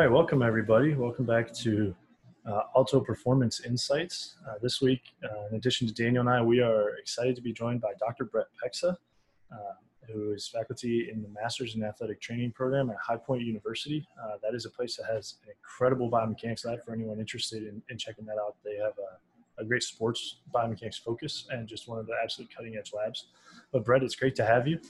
right, welcome everybody. Welcome back to uh, Alto Performance Insights. Uh, this week, uh, in addition to Daniel and I, we are excited to be joined by Dr. Brett Pexa, uh, who is faculty in the Masters in Athletic Training program at High Point University. Uh, that is a place that has an incredible biomechanics lab for anyone interested in, in checking that out. They have a, a, great sports biomechanics focus and just one of the absolute cutting edge labs. But Brett, it's great to have you.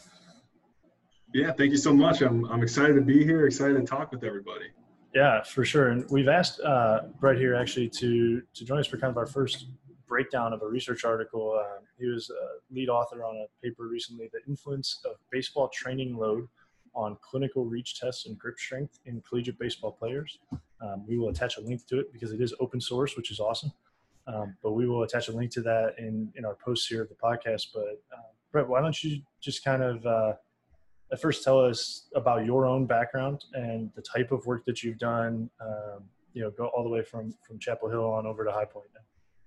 Yeah, thank you so much. I'm, I'm excited to be here, excited to talk with everybody. Yeah, for sure. And we've asked uh, Brett here actually to to join us for kind of our first breakdown of a research article. Uh, he was a lead author on a paper recently, "The Influence of Baseball Training Load on Clinical Reach Tests and Grip Strength in Collegiate Baseball Players." Um, we will attach a link to it because it is open source, which is awesome. Um, but we will attach a link to that in in our posts here of the podcast. But uh, Brett, why don't you just kind of uh, at first tell us about your own background and the type of work that you've done um, you know go all the way from from chapel hill on over to high point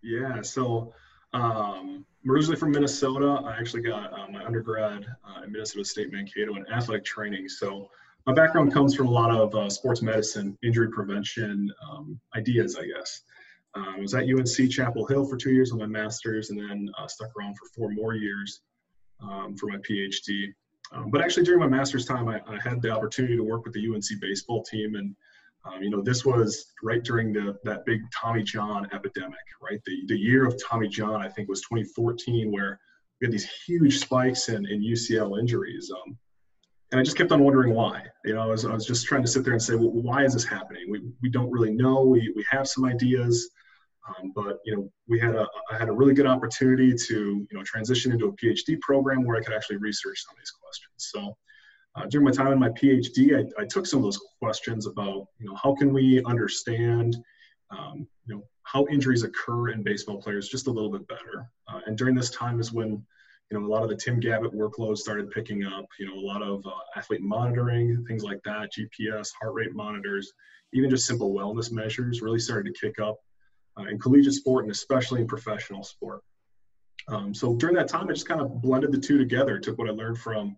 yeah so um, I'm originally from Minnesota. I actually got uh, my undergrad uh, at Minnesota State Mankato in athletic training. So my background comes from a lot of uh, sports medicine, injury prevention um, ideas, I guess. Um, I was at UNC Chapel Hill for two years on my master's and then uh, stuck around for four more years um, for my PhD. Um, but actually, during my master's time, I, I, had the opportunity to work with the UNC baseball team, and um, you know, this was right during the that big Tommy John epidemic, right? The the year of Tommy John, I think, was 2014, where we had these huge spikes in, in UCL injuries. Um, and I just kept on wondering why. You know, I was, I was just trying to sit there and say, well, why is this happening? We, we don't really know. We, we have some ideas. Um, but you know, we had a I had a really good opportunity to you know transition into a PhD program where I could actually research some of these questions. So uh, during my time in my PhD, I, I, took some of those questions about you know how can we understand um, you know how injuries occur in baseball players just a little bit better. Uh, and during this time is when you know a lot of the Tim Gabbett workload started picking up. You know a lot of uh, athlete monitoring, things like that, GPS, heart rate monitors, even just simple wellness measures really started to kick up uh, in collegiate sport and especially in professional sport. Um, so during that time, I just kind of blended the two together. Took what I learned from,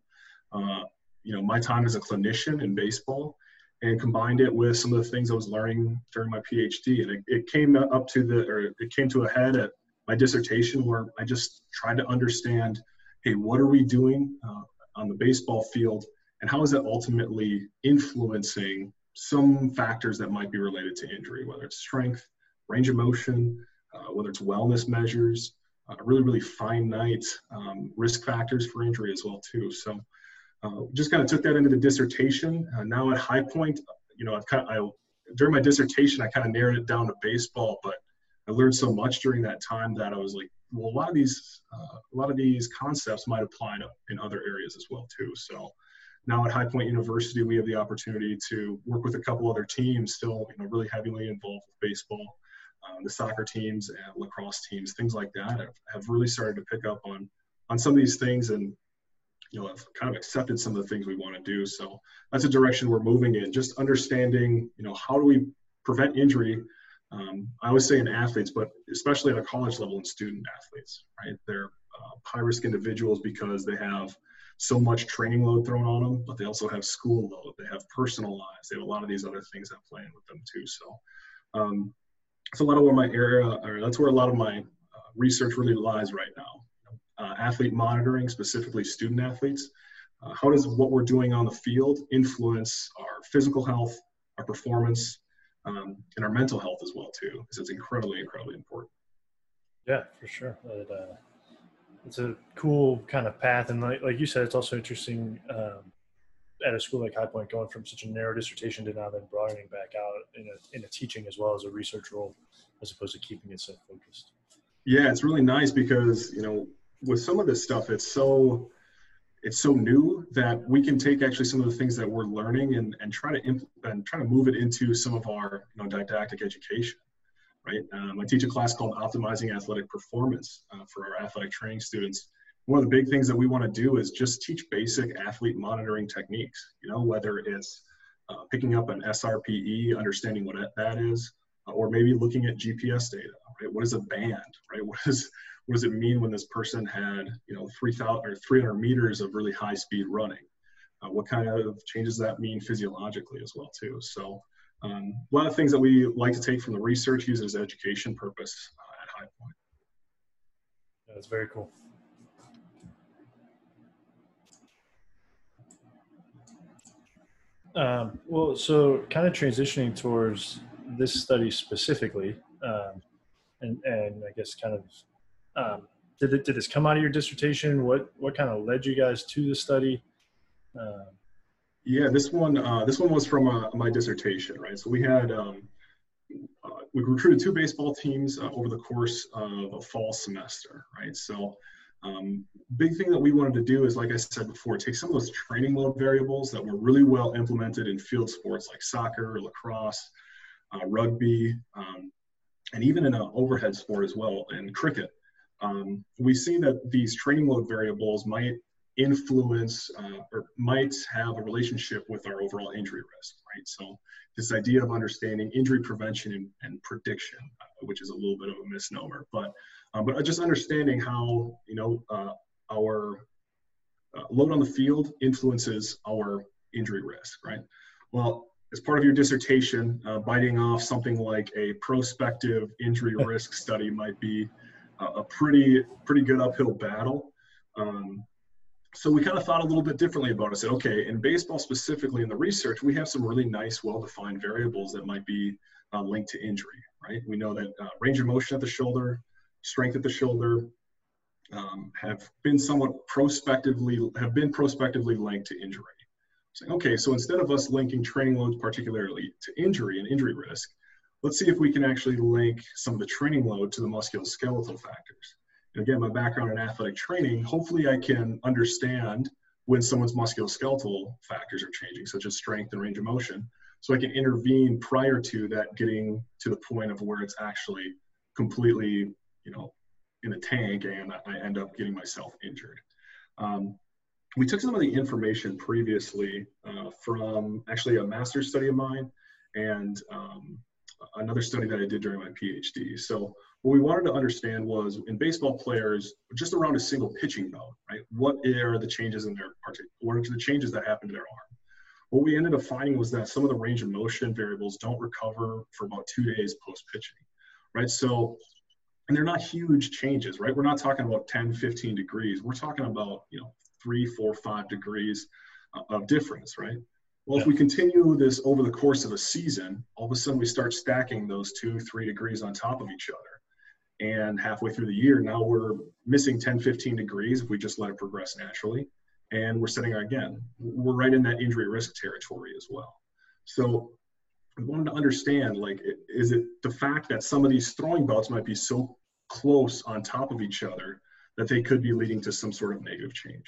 uh, you know, my time as a clinician in baseball, and combined it with some of the things I was learning during my PhD. And it, it came up to the, or it came to a head at my dissertation, where I just tried to understand, hey, what are we doing uh, on the baseball field, and how is that ultimately influencing some factors that might be related to injury, whether it's strength, range of motion, uh, whether it's wellness measures, uh, really, really finite um, risk factors for injury as well too. So uh, just kind of took that into the dissertation. Uh, now at High Point, you know, I've kind of, I, during my dissertation, I kind of narrowed it down to baseball, but I learned so much during that time that I was like, well, a lot of these, uh, a lot of these concepts might apply to, in other areas as well too. So now at High Point University, we have the opportunity to work with a couple other teams, still, you know, really heavily involved with baseball um, the soccer teams and lacrosse teams, things like that, have, have really started to pick up on on some of these things and you know have kind of accepted some of the things we want to do. So that's a direction we're moving in. Just understanding, you know, how do we prevent injury? Um, I always say in athletes, but especially at a college level in student athletes, right? They're uh, high risk individuals because they have so much training load thrown on them, but they also have school load, they have personal lives, they have a lot of these other things that play in with them too. So um, that's a lot of where my area, or that's where a lot of my uh, research really lies right now. Uh, athlete monitoring, specifically student athletes. Uh, how does what we're doing on the field influence our physical health, our performance, um, and our mental health as well too? Because it's incredibly, incredibly important. Yeah, for sure. It, uh, it's a cool kind of path, and like, like you said, it's also interesting um, at a school like High Point, going from such a narrow dissertation to now then broadening back out in a, in a teaching as well as a research role, as opposed to keeping it so focused. Yeah, it's really nice because you know with some of this stuff, it's so it's so new that we can take actually some of the things that we're learning and, and try to implement and try to move it into some of our you know didactic education right um, i teach a class called optimizing athletic performance uh, for our athletic training students one of the big things that we want to do is just teach basic athlete monitoring techniques you know whether it's uh, picking up an srpe understanding what that is uh, or maybe looking at gps data right what is a band right what is what does it mean when this person had you know 3000 or 300 meters of really high speed running uh, what kind of changes that mean physiologically as well too so um, a lot of things that we like to take from the research, use as education purpose uh, at High Point. That's very cool. Um, well, so kind of transitioning towards this study specifically, um, and and I guess kind of um, did it, did this come out of your dissertation? What what kind of led you guys to the study? Uh, yeah, this one uh, this one was from uh, my dissertation, right? So we had um, uh, we recruited two baseball teams uh, over the course of a fall semester, right? So um, big thing that we wanted to do is, like I said before, take some of those training load variables that were really well implemented in field sports like soccer, lacrosse, uh, rugby, um, and even in an overhead sport as well, in cricket. Um, we see that these training load variables might influence uh, or might have a relationship with our overall injury risk, right? So this idea of understanding injury prevention and, and prediction, uh, which is a little bit of a misnomer, but uh, but just understanding how you know uh, our uh, load on the field influences our injury risk, right? Well, as part of your dissertation, uh, biting off something like a prospective injury risk study might be a, a pretty pretty good uphill battle. Um, so we kind of thought a little bit differently about it. Said, okay, in baseball specifically, in the research, we have some really nice, well-defined variables that might be uh, linked to injury. Right? We know that uh, range of motion at the shoulder, strength at the shoulder, um, have been somewhat prospectively have been prospectively linked to injury. Saying, okay, so instead of us linking training loads particularly to injury and injury risk, let's see if we can actually link some of the training load to the musculoskeletal factors. And again, my background in athletic training, hopefully I can understand when someone's musculoskeletal factors are changing, such as strength and range of motion, so I can intervene prior to that getting to the point of where it's actually completely, you know, in a tank and I end up getting myself injured. Um, we took some of the information previously uh, from actually a master's study of mine and um, another study that I did during my PhD. So what we wanted to understand was in baseball players, just around a single pitching bout, right? What are the changes in their what are the changes that happen to their arm? What we ended up finding was that some of the range of motion variables don't recover for about two days post pitching, right? So, and they're not huge changes, right? We're not talking about 10, 15 degrees. We're talking about, you know, three, four, five degrees uh, of difference, right? Well, if we continue this over the course of a season, all of a sudden we start stacking those two, three degrees on top of each other. And halfway through the year, now we're missing 10, 15 degrees if we just let it progress naturally. And we're setting again, we're right in that injury risk territory as well. So we wanted to understand like, is it the fact that some of these throwing bouts might be so close on top of each other that they could be leading to some sort of negative change?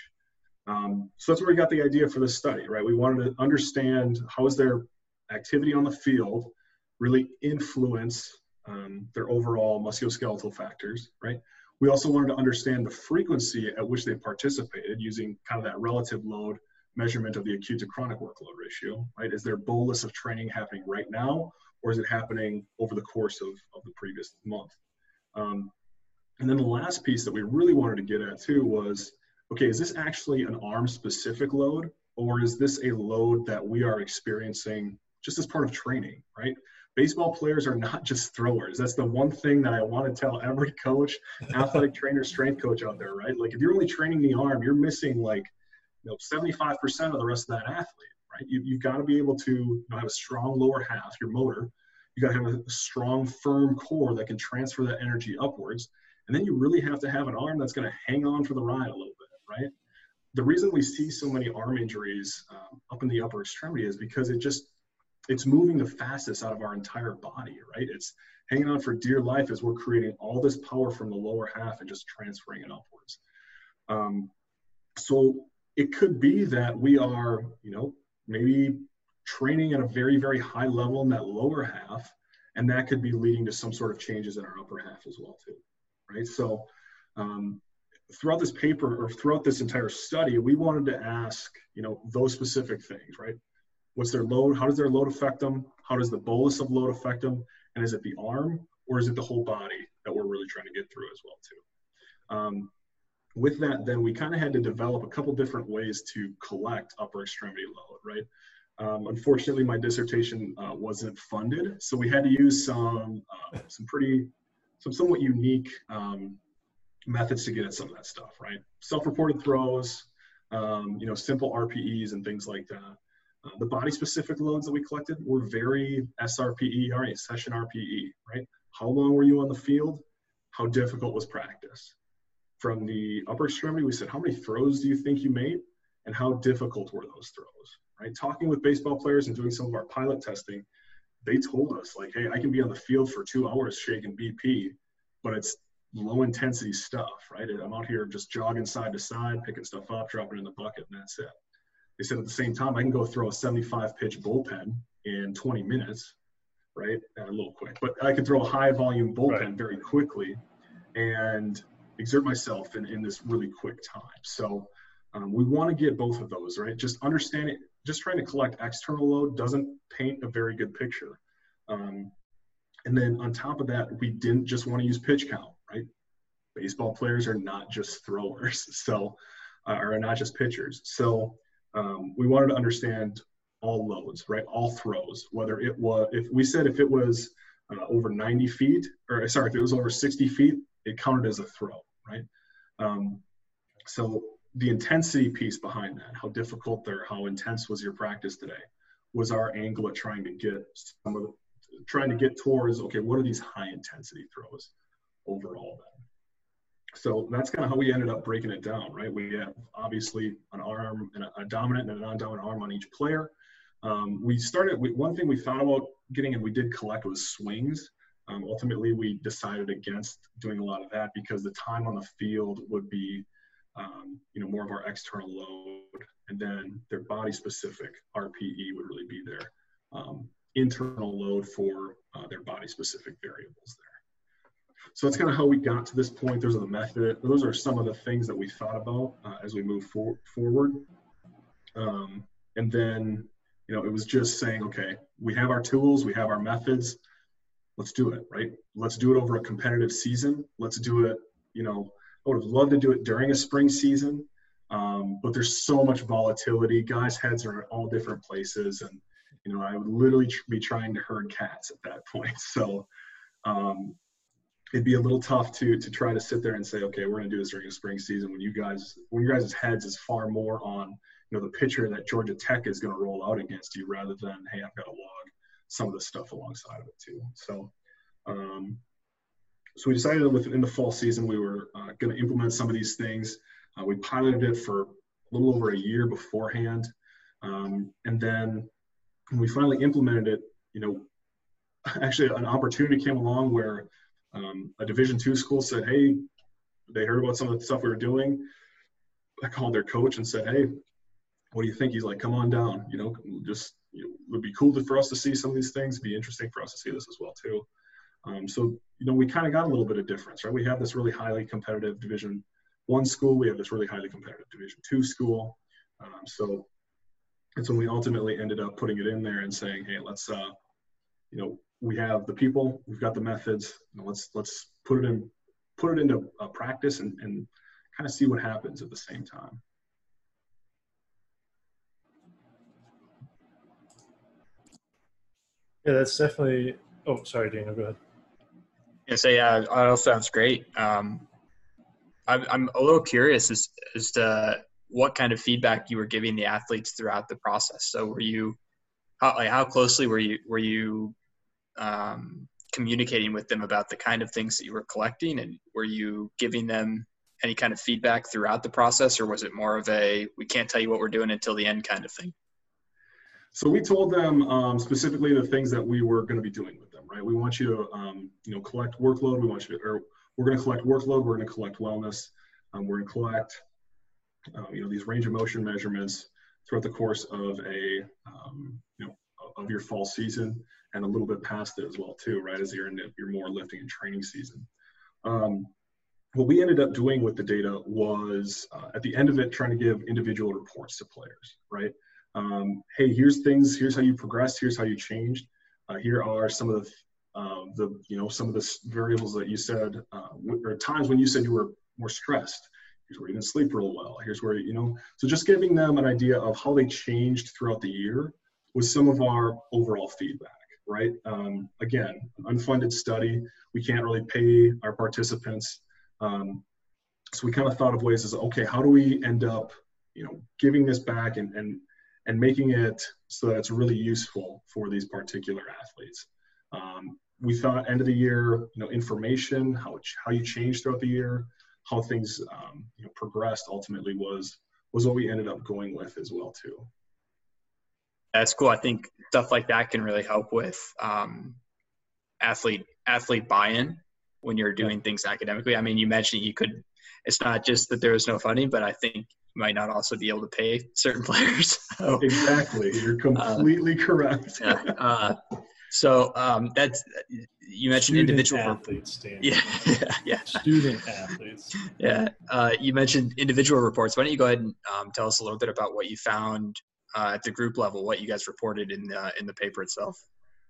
Um, so that's where we got the idea for this study, right? We wanted to understand how is their activity on the field really influence um, their overall musculoskeletal factors, right? We also wanted to understand the frequency at which they participated using kind of that relative load measurement of the acute to chronic workload ratio, right? Is there bolus of training happening right now, or is it happening over the course of, of the previous month? Um, and then the last piece that we really wanted to get at too was okay, is this actually an arm specific load or is this a load that we are experiencing just as part of training, right? Baseball players are not just throwers. That's the one thing that I want to tell every coach, athletic trainer, strength coach out there, right? Like if you're only training the arm, you're missing like, you know, 75% of the rest of that athlete, right? You, you've got to be able to you know, have a strong lower half, your motor. You got to have a strong, firm core that can transfer that energy upwards. And then you really have to have an arm that's going to hang on for the ride a little bit right? The reason we see so many arm injuries um, up in the upper extremity is because it just it's moving the fastest out of our entire body, right? It's hanging on for dear life as we're creating all this power from the lower half and just transferring it upwards. Um, so it could be that we are, you know, maybe training at a very, very high level in that lower half, and that could be leading to some sort of changes in our upper half as well, too, right? So um, throughout this paper or throughout this entire study, we wanted to ask, you know, those specific things, right? What's their load? How does their load affect them? How does the bolus of load affect them? And is it the arm or is it the whole body that we're really trying to get through as well too? Um, with that, then we kind of had to develop a couple different ways to collect upper extremity load, right? Um, unfortunately, my dissertation uh, wasn't funded, so we had to use some uh, some pretty some somewhat unique um, methods to get at some of that stuff. Right, self-reported throws, um, you know, simple RPEs and things like that. Uh, the body-specific loads that we collected were very SRPE, all right, session RPE. Right, how long were you on the field? How difficult was practice? From the upper extremity, we said, how many throws do you think you made? And how difficult were those throws? right? Talking with baseball players and doing some of our pilot testing, they told us like, hey, I can be on the field for two hours shagging BP, but it's low intensity stuff, right? I'm out here just jogging side to side, picking stuff up, dropping it in the bucket, and that's it. They said at the same time, I can go throw a 75 pitch bullpen in 20 minutes, right? And a little quick, but I could throw a high volume bullpen right. very quickly and exert myself in, in this really quick time. So um, we want to get both of those, right? Just understanding, just trying to collect external load doesn't paint a very good picture. Um, and then on top of that, we didn't just want to use pitch count, right? Baseball players are not just throwers, so uh, are not just pitchers. So um, we wanted to understand all loads, right? All throws, whether it was if we said if it was uh, over 90 feet, or sorry, if it was over 60 feet, it counted as a throw, right? Um, so the intensity piece behind that, how difficult or how intense was your practice today, was our angle at trying to get some of the, trying to get towards, okay, what are these high intensity throws overall then? So that's kind of how we ended up breaking it down, right? We have obviously an arm and a, a dominant and a non-dominant arm on each player. Um, we started, we, one thing we thought about getting and we did collect was swings. Um, ultimately, we decided against doing a lot of that because the time on the field would be um, you know, more of our external load, and then their body specific RPE would really be their um, internal load for uh, their body specific variables there. So that's kind of how we got to this point. Those are the method. Those are some of the things that we thought about uh, as we move for, forward. Um, and then, you know, it was just saying, okay, we have our tools, we have our methods. Let's do it, right? Let's do it over a competitive season. Let's do it, you know, I would have loved to do it during a spring season, um, but there's so much volatility. Guys' heads are in all different places, and you know I would literally be trying to herd cats at that point. So um, it'd be a little tough to to try to sit there and say, okay, we're going to do this during a spring season when you guys when your guys' heads is far more on you know the pitcher that Georgia Tech is going to roll out against you rather than hey, I've got a log some of the stuff alongside of it too. So um, so we decided within the fall season we were uh, going to implement some of these things. Uh, we piloted it for a little over a year beforehand, um, and then when we finally implemented it, you know, actually an opportunity came along where um, a Division two school said, "Hey, they heard about some of the stuff we were doing." I called their coach and said, "Hey, what do you think?" He's like, "Come on down. You know, just you know, it would be cool to, for us to see some of these things. It'd be interesting for us to see this as well too." Um, so, you know, we kind of got a little bit of difference, right? We have this really highly competitive Division One school. We have this really highly competitive Division Two school. Um, so it's when we ultimately ended up putting it in there and saying, hey, let's, uh, you know, we have the people, we've got the methods. You know, let's let's put it in, put it into uh, practice and, and kind of see what happens at the same time. Yeah, that's definitely. Oh, sorry, Daniel. Go ahead. Yeah, so yeah, that all sounds great. Um, I'm, I'm a little curious as, as to what kind of feedback you were giving the athletes throughout the process. So were you, how, like how closely were you, were you um, communicating with them about the kind of things that you were collecting and were you giving them any kind of feedback throughout the process or was it more of a, we can't tell you what we're doing until the end kind of thing? So we told them um, specifically the things that we were going to be doing with them, right? We want you to, um, you know, collect workload. We want you to, or we're going to collect workload. We're going to collect wellness. Um, we're going to collect, uh, you know, these range of motion measurements throughout the course of a, um, you know, of your fall season and a little bit past it as well too, right? As you're in your more lifting and training season. Um, what we ended up doing with the data was uh, at the end of it, trying to give individual reports to players, right? Um, hey, here's things, here's how you progressed, here's how you changed. Uh, here are some of the, uh, the, you know, some of the variables that you said, uh, or times when you said you were more stressed. Here's where you didn't sleep real well. Here's where, you know, so just giving them an idea of how they changed throughout the year was some of our overall feedback, right? Um, again, unfunded study, we can't really pay our participants. Um, so we kind of thought of ways as, okay, how do we end up, you know, giving this back and, and, and making it so that it's really useful for these particular athletes. Um, we thought end of the year, you know, information, how, how you change throughout the year, how things um, you know, progressed ultimately was was what we ended up going with as well too. That's cool. I think stuff like that can really help with um, athlete athlete buy-in when you're doing things academically. I mean, you mentioned you could. It's not just that there was no funding, but I think you might not also be able to pay certain players. so, exactly, you're uh, completely uh, correct. yeah. Uh, so um, that's you mentioned Student individual athletes. Yeah, yeah, yeah. Student athletes. Yeah, uh, you mentioned individual reports. Why don't you go ahead and um, tell us a little bit about what you found uh, at the group level, what you guys reported in the in the paper itself?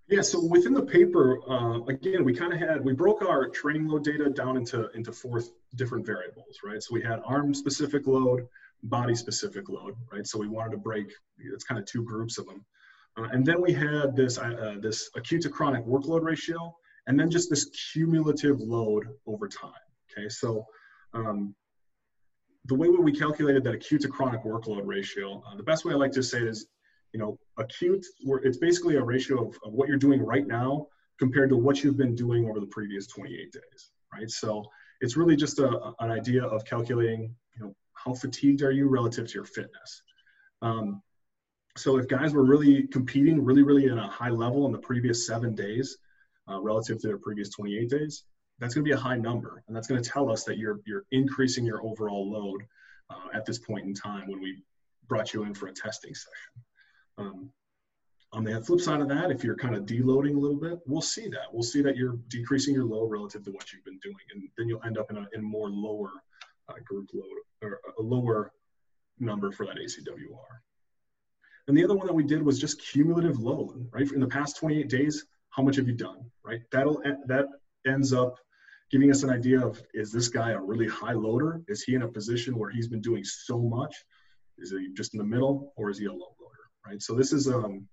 Yeah, so within the paper, uh, again, we kind of had we broke our training load data down into into four different variables, right? So we had arm specific load, body specific load, right? So we wanted to break it's kind of two groups of them. Uh, and then we had this, uh, this acute to chronic workload ratio, and then just this cumulative load over time. Okay, so um, the way we calculated that acute to chronic workload ratio, uh, the best way I like to say it is, you know, acute, it's basically a ratio of, of what you're doing right now compared to what you've been doing over the previous 28 days, right? So it's really just a, an idea of calculating, you know, how fatigued are you relative to your fitness. Um, so if guys were really competing really, really at a high level in the previous seven days uh, relative to their previous 28 days, that's going to be a high number. And that's going to tell us that you're, you're increasing your overall load uh, at this point in time when we brought you in for a testing session. Um, on the flip side of that, if you're kind of deloading a little bit, we'll see that. We'll see that you're decreasing your load relative to what you've been doing. And then you'll end up in a in more lower uh, group load or a lower number for that ACWR. And the other one that we did was just cumulative load, right? In the past 28 days, how much have you done, right? That'll that ends up giving us an idea of is this guy a really high loader? Is he in a position where he's been doing so much? Is he just in the middle, or is he a low right? So this is um,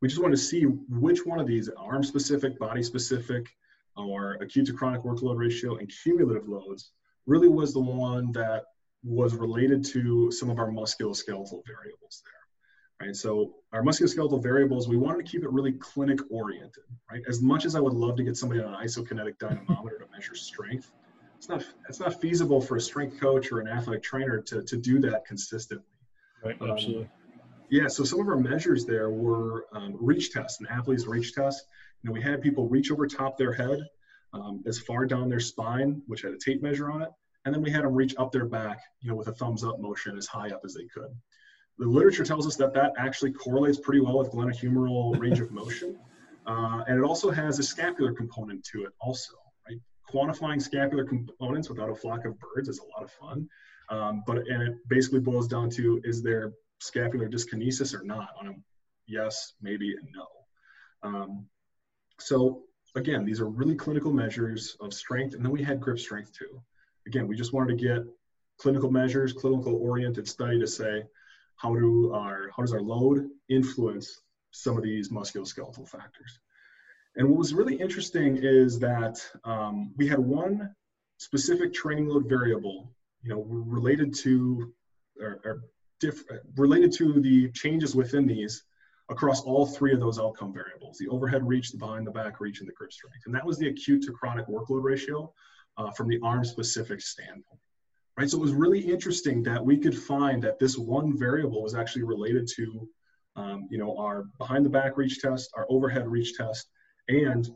we just want to see which one of these arm specific, body specific, or acute to chronic workload ratio and cumulative loads really was the one that was related to some of our musculoskeletal variables there right? So our musculoskeletal variables, we wanted to keep it really clinic oriented, right? As much as I would love to get somebody on an isokinetic dynamometer to measure strength, it's not it's not feasible for a strength coach or an athletic trainer to, to do that consistently. Right, um, absolutely. Um, yeah, so some of our measures there were um, reach tests, an athlete's reach test. You know, we had people reach over top their head um, as far down their spine, which had a tape measure on it, and then we had them reach up their back, you know, with a thumbs up motion as high up as they could the literature tells us that that actually correlates pretty well with glenohumeral range of motion. Uh, and it also has a scapular component to it also, right? Quantifying scapular components without a flock of birds is a lot of fun. Um, but, and it basically boils down to, is there scapular dyskinesis or not on a yes, maybe, and no. Um, so again, these are really clinical measures of strength. And then we had grip strength too. Again, we just wanted to get clinical measures, clinical oriented study to say, how do our how does our load influence some of these musculoskeletal factors? And what was really interesting is that um, we had one specific training load variable, you know, related to or, or related to the changes within these across all three of those outcome variables: the overhead reach, the behind the back reach, and the grip strength. And that was the acute to chronic workload ratio uh, from the arm specific standpoint right? So it was really interesting that we could find that this one variable was actually related to, um, you know, our behind the back reach test, our overhead reach test, and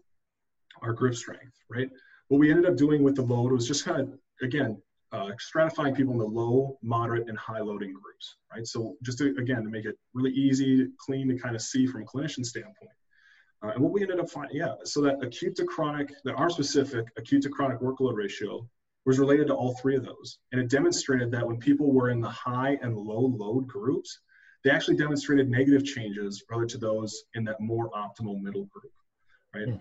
our grip strength, right? What we ended up doing with the load was just kind of, again, uh, stratifying people into low, moderate, and high loading groups, right? So just to, again, to make it really easy, clean to kind of see from a clinician standpoint. Uh, and what we ended up finding, yeah, so that acute to chronic, the arm specific acute to chronic workload ratio was related to all three of those. And it demonstrated that when people were in the high and low load groups, they actually demonstrated negative changes relative to those in that more optimal middle group, right? Yeah. Hmm.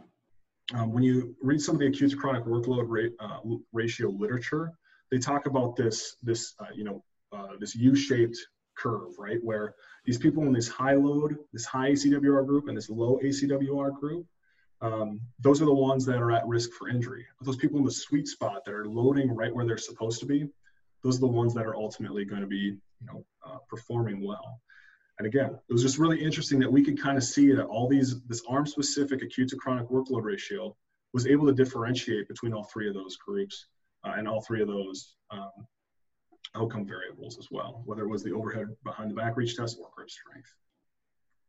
Um, when you read some of the acute to chronic workload rate, uh, ratio literature, they talk about this, this uh, you know, uh, this U-shaped curve, right? Where these people in this high load, this high ACWR group, and this low ACWR group, um, those are the ones that are at risk for injury. But those people in the sweet spot that are loading right where they're supposed to be, those are the ones that are ultimately going to be, you know, uh, performing well. And again, it was just really interesting that we could kind of see that all these, this arm-specific acute to chronic workload ratio was able to differentiate between all three of those groups uh, and all three of those um, outcome variables as well, whether it was the overhead behind the back reach test or grip strength.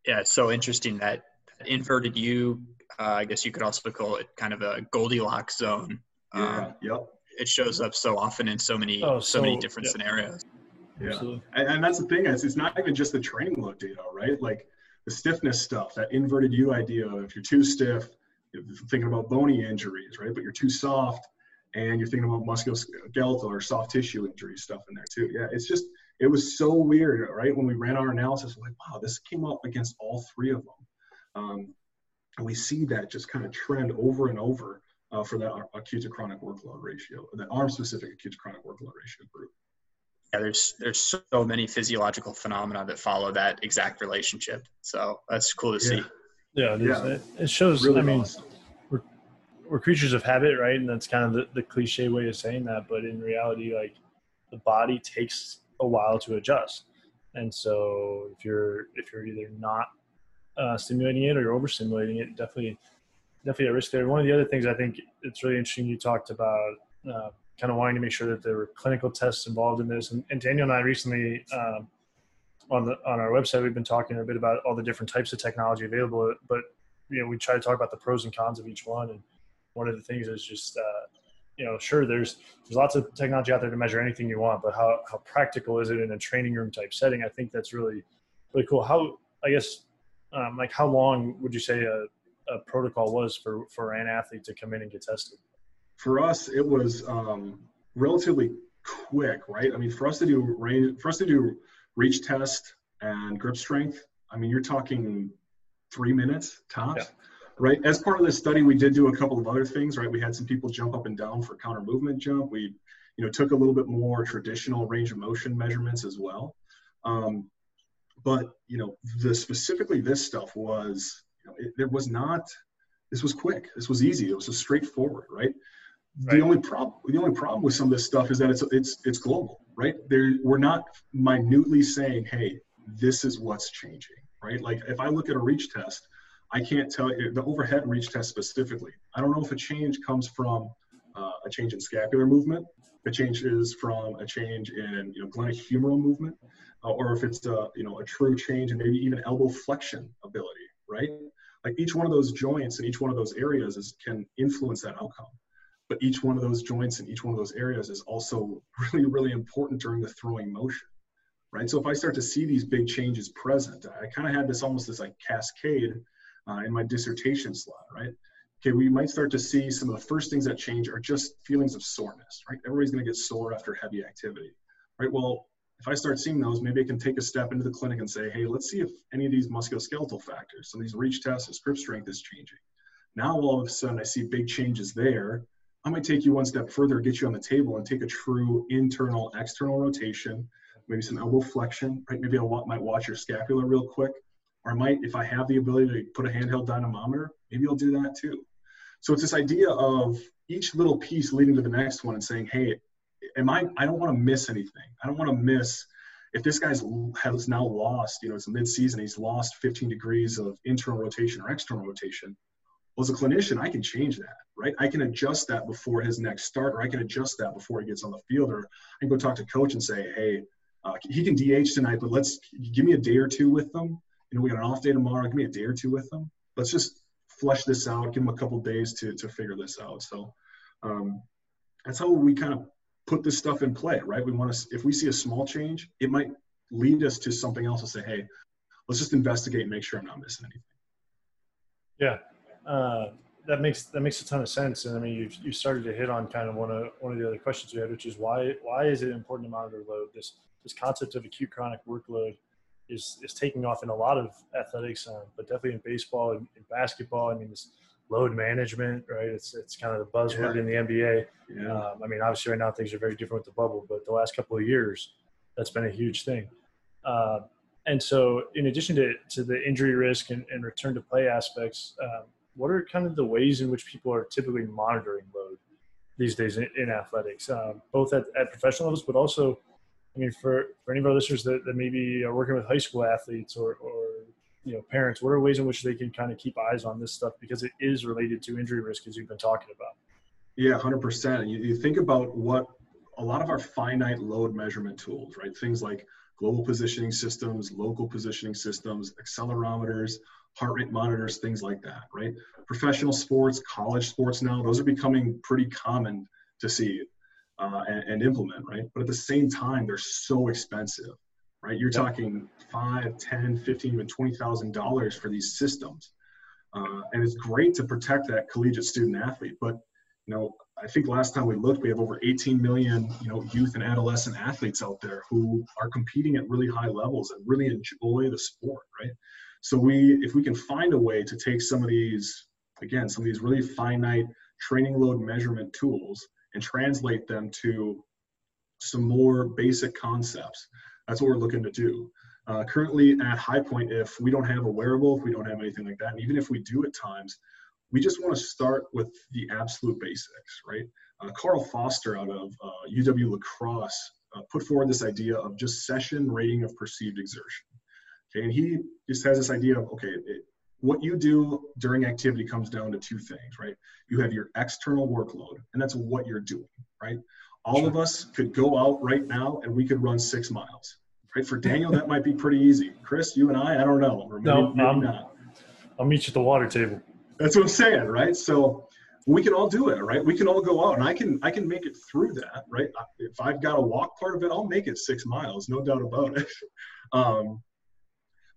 Yeah, it's so interesting that inverted U, uh, I guess you could also call it kind of a Goldilocks zone. Yeah, um, yep. It shows up so often in so many, oh, so, so, many different yep. scenarios. Yeah, and, and, that's the thing is it's not even just the training load data, right? Like the stiffness stuff, that inverted U idea. If you're too stiff, thinking about bony injuries, right? But you're too soft, and you're thinking about musculoskeletal or soft tissue injury stuff in there too. Yeah, it's just it was so weird, right? When we ran our analysis, we're like, wow, this came up against all three of them, um, and we see that just kind of trend over and over uh, for that acute to chronic workload ratio, that arm-specific acute to chronic workload ratio group. Yeah, there's there's so many physiological phenomena that follow that exact relationship. So that's cool to see. Yeah, yeah, it, it shows. Really I mean, awesome we're creatures of habit, right? And that's kind of the, the cliche way of saying that. But in reality, like the body takes a while to adjust. And so if you're if you're either not uh, stimulating it or you're overstimulating it, definitely definitely a risk there. One of the other things I think it's really interesting you talked about uh, kind of wanting to make sure that there were clinical tests involved in this. And, and Daniel and I recently um, on the on our website we've been talking a bit about all the different types of technology available, but you know we try to talk about the pros and cons of each one and one of the things is just uh, you know sure there's there's lots of technology out there to measure anything you want but how, how practical is it in a training room type setting? I think that's really really cool. How i guess um, like how long would you say a, a protocol was for for an athlete to come in and get tested? For us it was um, relatively quick right? I mean for us to do range for us to do reach test and grip strength i mean you're talking three minutes tops. Yeah right? As part of this study, we did do a couple of other things, right? We had some people jump up and down for counter movement jump. We, you know, took a little bit more traditional range of motion measurements as well. Um, but you know, the specifically this stuff was, you know, it, there was not. This was quick. This was easy. It was just straightforward, right? right? The only problem, the only problem with some of this stuff is that it's it's it's global, right? There, we're not minutely saying, hey, this is what's changing, right? Like if I look at a reach test, I can't tell you the overhead reach test specifically. I don't know if a change comes from uh, a change in scapular movement, a change is from a change in you know glenohumeral movement, uh, or if it's a you know a true change in maybe even elbow flexion ability, right? Like each one of those joints and each one of those areas is, can influence that outcome. But each one of those joints and each one of those areas is also really, really important during the throwing motion, right? So if I start to see these big changes present, I kind of had this almost this like cascade uh, in my dissertation slot, right? Okay, we might start to see some of the first things that change are just feelings of soreness, right? Everybody's to get sore after heavy activity, right? Well, if I start seeing those, maybe I can take a step into the clinic and say, hey, let's see if any of these musculoskeletal factors, some of these reach tests, the grip strength is changing. Now all of a sudden I see big changes there. I might take you one step further, get you on the table and take a true internal, external rotation, maybe some elbow flexion, right? Maybe I might watch your scapula real quick or I might, if I have the ability to put a handheld dynamometer, maybe I'll do that too. So it's this idea of each little piece leading to the next one and saying, hey, am I, I don't want to miss anything. I don't want to miss, if this guy's has now lost, you know, it's mid-season, he's lost 15 degrees of internal rotation or external rotation. Well, as a clinician, I can change that, right? I can adjust that before his next start, or I can adjust that before he gets on the field, or I can go talk to coach and say, hey, uh, he can DH tonight, but let's give me a day or two with them you know, we got an off day tomorrow. Give me a day or two with them. Let's just flesh this out. Give them a couple days to to figure this out. So um, that's how we kind of put this stuff in play, right? We want to, if we see a small change, it might lead us to something else and say, hey, let's just investigate and make sure I'm not missing anything. Yeah. Uh, that makes that makes a ton of sense, and I mean, you you started to hit on kind of one of one of the other questions we had, which is why why is it important to monitor load? This this concept of acute chronic workload is is taking off in a lot of athletics, um, but definitely in baseball and in basketball. I mean, this load management, right? It's it's kind of the buzzword yeah. in the NBA. Yeah. Um, I mean, obviously right now things are very different with the bubble, but the last couple of years, that's been a huge thing. Uh, and so, in addition to, to the injury risk and, and return to play aspects, um, what are kind of the ways in which people are typically monitoring load these days in, in athletics, um, both at, at professional levels, but also, I mean, for, for any of our listeners that, that maybe are working with high school athletes or, or you know parents, what are ways in which they can kind of keep eyes on this stuff because it is related to injury risk as you've been talking about. Yeah, hundred percent. You, you think about what a lot of our finite load measurement tools, right? Things like global positioning systems, local positioning systems, accelerometers, heart rate monitors, things like that, right? Professional sports, college sports now, those are becoming pretty common to see uh, and, and, implement, right? But at the same time, they're so expensive, right? You're yep. talking five, 10, 15, even $20,000 for these systems. Uh, and it's great to protect that collegiate student athlete, but you know, I think last time we looked, we have over 18 million, you know, youth and adolescent athletes out there who are competing at really high levels and really enjoy the sport, right? So we, if we can find a way to take some of these, again, some of these really finite training load measurement tools and translate them to some more basic concepts, that's what we're looking to do. Uh, currently at High Point, if we don't have a wearable, if we don't have anything like that, and even if we do at times, we just want to start with the absolute basics, right? Uh, Carl Foster out of uh, UW La Crosse uh, put forward this idea of just session rating of perceived exertion. Okay, and he just has this idea of okay, what you do during activity comes down to two things, right? You have your external workload, and that's what you're doing, right? All sure. of us could go out right now and we could run six miles, right? For Daniel, that might be pretty easy. Chris, you and I, I don't know. Maybe, no, maybe um, not. I'll meet you at the water table. That's what I'm saying, right? So we can all do it, right? We can all go out, and I can I can make it through that, right? If I've got a walk part of it, I'll make it six miles, no doubt about it. Um,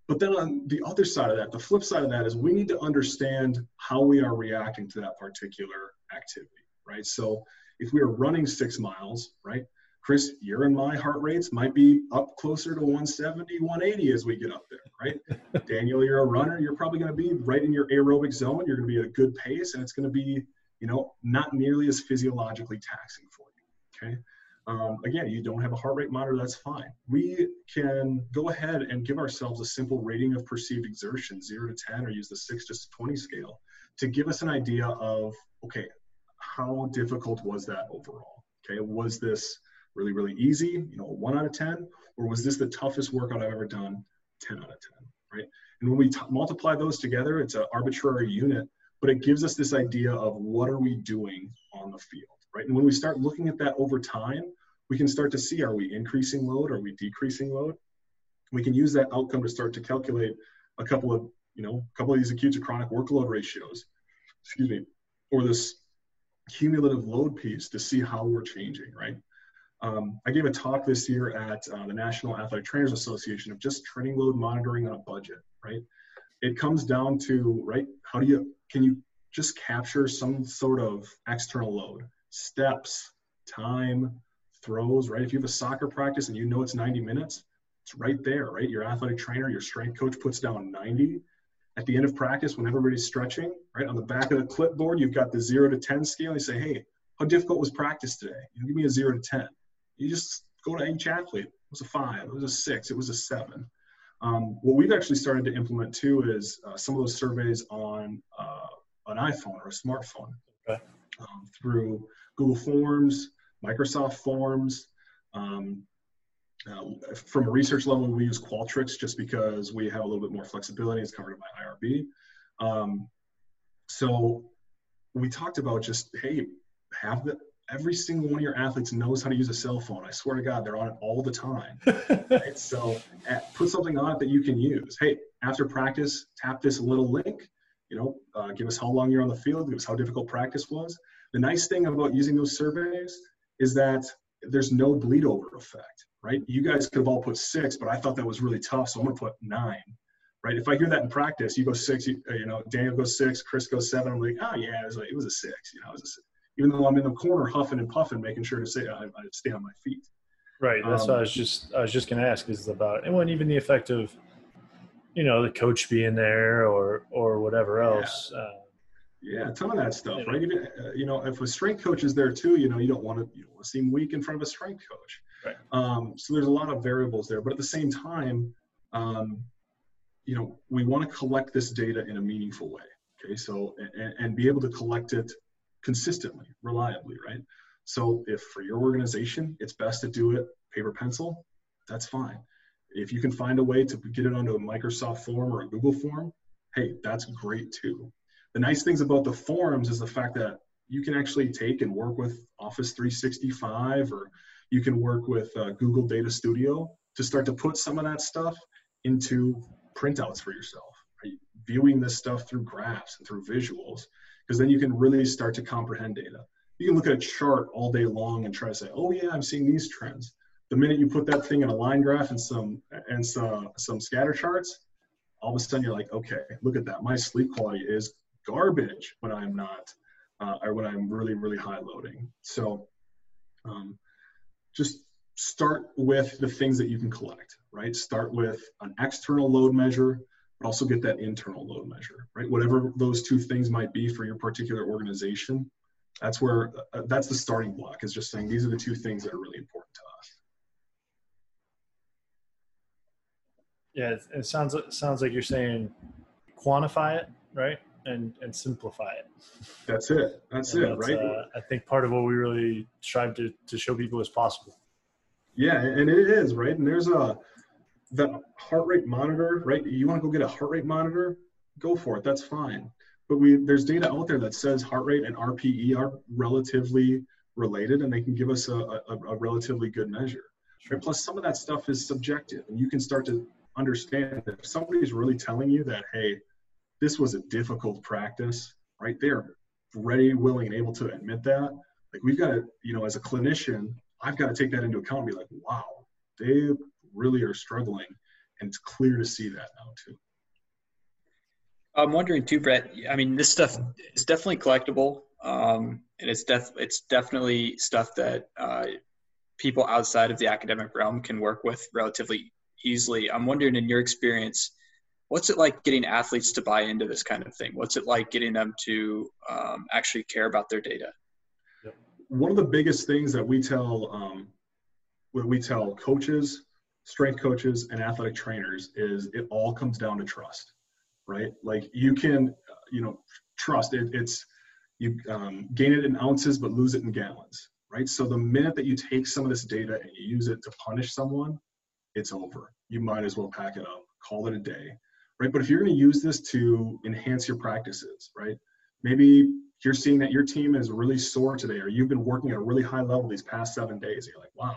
but then on the other side of that, the flip side of that is we need to understand how we are reacting to that particular activity, right? So if we are running six miles, right? Chris, your and my heart rates might be up closer to 170, 180 as we get up there, right? Daniel, you're a runner. You're probably going to be right in your aerobic zone. You're going to be at a good pace, and it's going to be, you know, not nearly as physiologically taxing for you. Okay. Um, again, you don't have a heart rate monitor, that's fine. We can go ahead and give ourselves a simple rating of perceived exertion, zero to 10, or use the six to 20 scale to give us an idea of, okay, how difficult was that overall? Okay, was this really, really easy, you know, one out of 10? Or was this the toughest workout I've ever done? 10 out of 10, right? And when we t- multiply those together, it's an arbitrary unit, but it gives us this idea of what are we doing on the field, right? And when we start looking at that over time, we can start to see are we increasing load, are we decreasing load? We can use that outcome to start to calculate a couple of, you know, a couple of these acute to chronic workload ratios, excuse me, or this cumulative load piece to see how we're changing, right? Um, I gave a talk this year at uh, the National Athletic Trainers Association of just training load monitoring on a budget, right? It comes down to, right, how do you, can you just capture some sort of external load, steps, time, throws, right? If you have a soccer practice and you know it's 90 minutes, it's right there, right? Your athletic trainer, your strength coach puts down 90. At the end of practice, when everybody's stretching, right, on the back of the clipboard, you've got the zero to 10 scale. You say, hey, how difficult was practice today? You give me a zero to 10 you just go to each athlete. It was a five, it was a six, it was a seven. Um, what we've actually started to implement too is uh, some of those surveys on uh, an iPhone or a smartphone okay. um, through Google Forms, Microsoft Forms. Um, uh, from a research level, we use Qualtrics just because we have a little bit more flexibility. It's covered by IRB. Um, so we talked about just hey, have the every single one of your athletes knows how to use a cell phone. I swear to God, they're on it all the time. right? So at, put something on it that you can use. Hey, after practice, tap this little link. You know, uh, give us how long you're on the field. Give us how difficult practice was. The nice thing about using those surveys is that there's no bleed over effect, right? You guys could have all put six, but I thought that was really tough, so I'm gonna put nine, right? If I hear that in practice, you go six, you, you know, Daniel goes six, Chris goes seven. I'm like, oh yeah, it was, like, it was a six, you know, it was a six even though I'm in the corner huffing and puffing, making sure to say I, I stay on my feet. Right. That's um, what I was just I was just going to ask is about and when even the effect of you know the coach being there or or whatever else. Yeah. Uh, yeah, a ton of that stuff, right? Even, uh, you know, if a strength coach is there too, you know, you don't want to you don't want to seem weak in front of a strength coach. Right. Um, so there's a lot of variables there, but at the same time, um, you know, we want to collect this data in a meaningful way. Okay, so and, and be able to collect it consistently, reliably, right? So if for your organization it's best to do it paper pencil, that's fine. If you can find a way to get it onto a Microsoft form or a Google form, hey, that's great too. The nice things about the forums is the fact that you can actually take and work with Office 365 or you can work with uh, Google Data Studio to start to put some of that stuff into printouts for yourself. Right? Viewing this stuff through graphs and through visuals, because then you can really start to comprehend data. You can look at a chart all day long and try to say, oh yeah, I'm seeing these trends. The minute you put that thing in a line graph and some and some some scatter charts, all of a sudden you're like, okay, look at that. My sleep quality is garbage when I'm not, uh, or when I'm really really high loading. So, um, just start with the things that you can collect, right? Start with an external load measure, but also get that internal load measure, right? Whatever those two things might be for your particular organization, that's where uh, that's the starting block is just saying these are the two things that are really important to us. Yeah, it, it sounds sounds like you're saying quantify it, right? And and simplify it. That's it. That's and it, that's, right? Uh, I think part of what we really strive to to show people is possible. Yeah, and it is right. And there's a the heart rate monitor, right? You want to go get a heart rate monitor? Go for it. That's fine. But we there's data out there that says heart rate and RPE are relatively related, and they can give us a, a, a relatively good measure. Sure. Plus, some of that stuff is subjective, and you can start to understand that if somebody's really telling you that, hey, this was a difficult practice, right? They're ready, willing, and able to admit that. Like we've got to, you know, as a clinician, I've got to take that into account and be like, wow, they really are struggling. And it's clear to see that now too. I'm wondering too, Brett. I mean, this stuff is definitely collectible, um, and it's def- it's definitely stuff that uh, people outside of the academic realm can work with relatively easily. I'm wondering, in your experience, what's it like getting athletes to buy into this kind of thing? What's it like getting them to um, actually care about their data? One of the biggest things that we tell um, we tell coaches, strength coaches, and athletic trainers is it all comes down to trust, right? Like you can, you know, trust it. It's you um, gain it in ounces but lose it in gallons, right? So the minute that you take some of this data and you use it to punish someone, it's over. You might as well pack it up, call it a day, right? But if you're going to use this to enhance your practices, right? Maybe you're seeing that your team is really sore today, or you've been working at a really high level these past seven days. You're like, wow,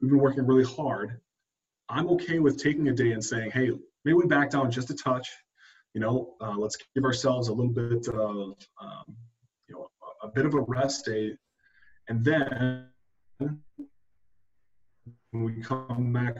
we've been working really hard. I'm okay with taking a day and saying, hey, maybe we back down just a touch. You know, uh, let's give ourselves a little bit of, um, you know, a, a bit of a rest day, and then when we come back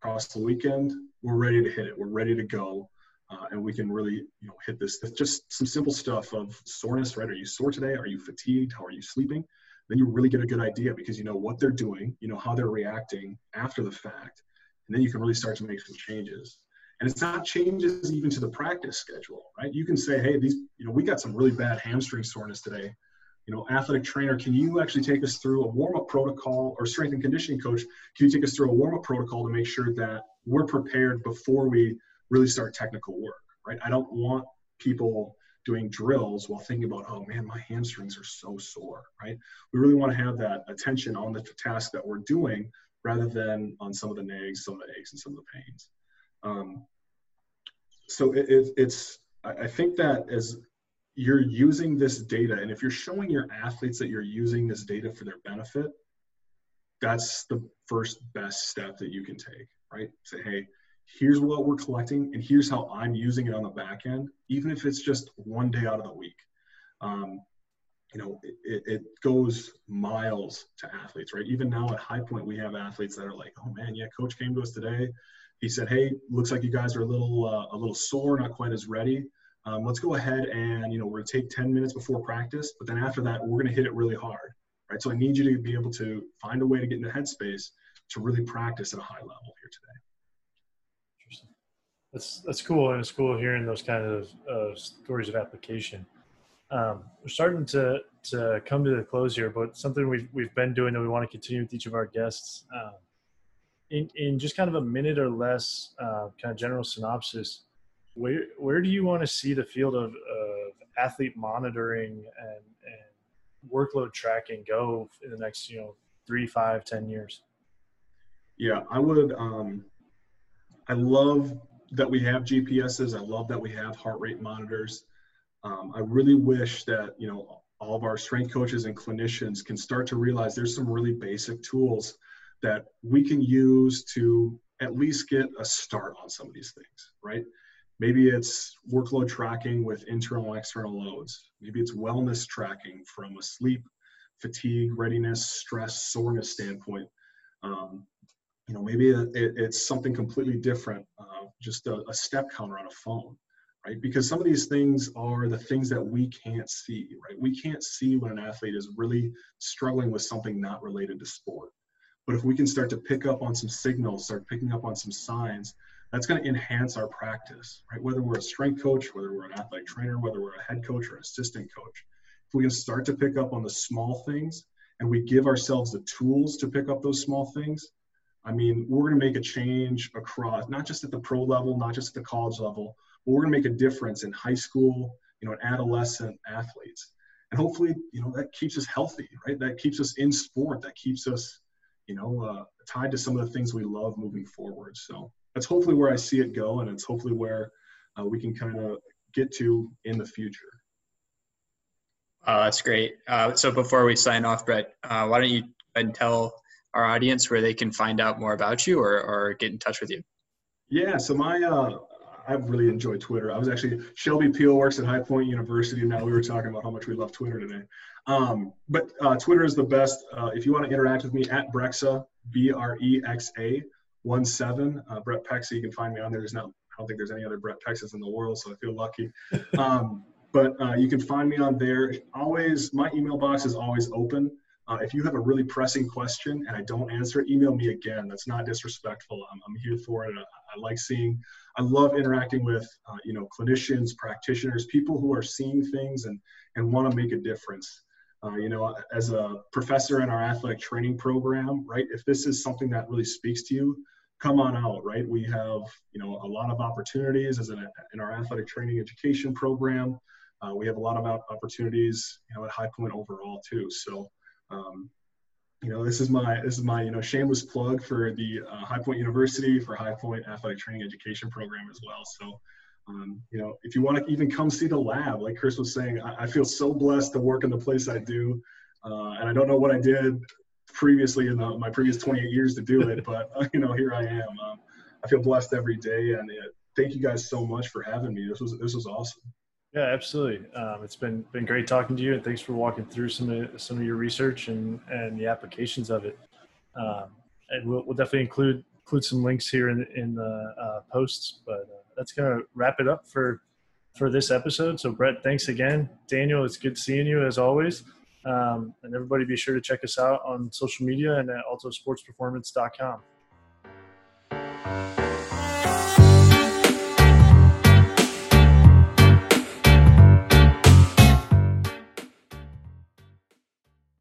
across the weekend, we're ready to hit it. We're ready to go. Uh, and we can really, you know, hit this. It's just some simple stuff of soreness, right? Are you sore today? Are you fatigued? How are you sleeping? Then you really get a good idea because you know what they're doing, you know how they're reacting after the fact, and then you can really start to make some changes. And it's not changes even to the practice schedule, right? You can say, hey, these, you know, we got some really bad hamstring soreness today you know, athletic trainer, can you actually take us through a warm-up protocol or strength and conditioning coach, can you take us through a warm-up protocol to make sure that we're prepared before we really start technical work, right? I don't want people doing drills while thinking about, oh man, my hamstrings are so sore, right? We really want to have that attention on the task that we're doing rather than on some of the nags, some of the aches, and some of the pains. Um, so it, it, it's, I think that as you're using this data and if you're showing your athletes that you're using this data for their benefit that's the first best step that you can take right? Say hey here's what we're collecting and here's how i'm using it on the back end even if it's just one day out of the week. Um, you know it, it goes miles to athletes right? Even now at high point we have athletes that are like oh man yeah coach came to us today. He said hey looks like you guys are a little uh, a little sore not quite as ready um, let's go ahead and you know we're going to take 10 minutes before practice but then after that we're going to hit it really hard right? So i need you to be able to find a way to get in the headspace to really practice at a high level here today. Interesting. That's that's cool and it's cool hearing those kind of uh, stories of application. Um, we're starting to to come to the close here, but something we've we've been doing that we want to continue with each of our guests. Uh, in in just kind of a minute or less, uh, kind of general synopsis, where where do you want to see the field of, of athlete monitoring and, and workload tracking go in the next you know three, five, ten years? Yeah, I would. Um, I love that we have GPSs. I love that we have heart rate monitors. Um, I really wish that you know all of our strength coaches and clinicians can start to realize there's some really basic tools that we can use to at least get a start on some of these things, right? Maybe it's workload tracking with internal and external loads. Maybe it's wellness tracking from a sleep, fatigue, readiness, stress, soreness standpoint. Um, you know, maybe it, it's something completely different, uh, just a, a step counter on a phone right? Because some of these things are the things that we can't see, right? We can't see when an athlete is really struggling with something not related to sport. But if we can start to pick up on some signals, start picking up on some signs, that's going to enhance our practice, right? Whether we're a strength coach, whether we're an athletic trainer, whether we're a head coach or assistant coach, if we can start to pick up on the small things and we give ourselves the tools to pick up those small things, I mean, we're going to make a change across, not just at the pro level, not just at the college level, but we're going to make a difference in high school, you know, and adolescent athletes. And hopefully, you know, that keeps us healthy, right? That keeps us in sport. That keeps us, you know, uh, tied to some of the things we love moving forward. So that's hopefully where I see it go, and it's hopefully where uh, we can kind of get to in the future. Uh, that's great. Uh, so before we sign off, Brett, uh, why don't you and tell our audience where they can find out more about you or, or get in touch with you? Yeah, so my uh, I've really enjoyed Twitter. I was actually Shelby Peel works at High Point University. And now we were talking about how much we love Twitter today. Um, but uh, Twitter is the best. Uh, if you want to interact with me at Brexa, B R E X A one seven, uh, Brett Pexa. You can find me on there. There's not. I don't think there's any other Brett Pexas in the world, so I feel lucky. Um, but uh, you can find me on there. Always, my email box is always open. Uh, if you have a really pressing question and I don't answer it, email me again. That's not disrespectful. I'm, I'm here for it. I, I, like seeing, I love interacting with, uh, you know, clinicians, practitioners, people who are seeing things and, and want to make a difference. Uh, you know, as a professor in our athletic training program, right? If this is something that really speaks to you, come on out, right? We have, you know, a lot of opportunities as an, in our athletic training education program. Uh, we have a lot of opportunities, you know, at High Point overall too. So, um, you know, this is my this is my you know shameless plug for the uh, High Point University for High Point Athletic Training Education Program as well. So, um, you know, if you want to even come see the lab, like Chris was saying, I, I feel so blessed to work in the place I do, uh, and I don't know what I did previously in the, my previous 28 years to do it, but uh, you know, here I am. Um, I feel blessed every day, and it, thank you guys so much for having me. This was this was awesome. Yeah, absolutely. Um, it's been been great talking to you, and thanks for walking through some of some of your research and and the applications of it. Um, and we'll, we'll definitely include include some links here in in the uh, posts. But uh, that's gonna wrap it up for for this episode. So Brett, thanks again. Daniel, it's good seeing you as always. Um, and everybody be sure to check us out on social media and at altosportsperformance.com.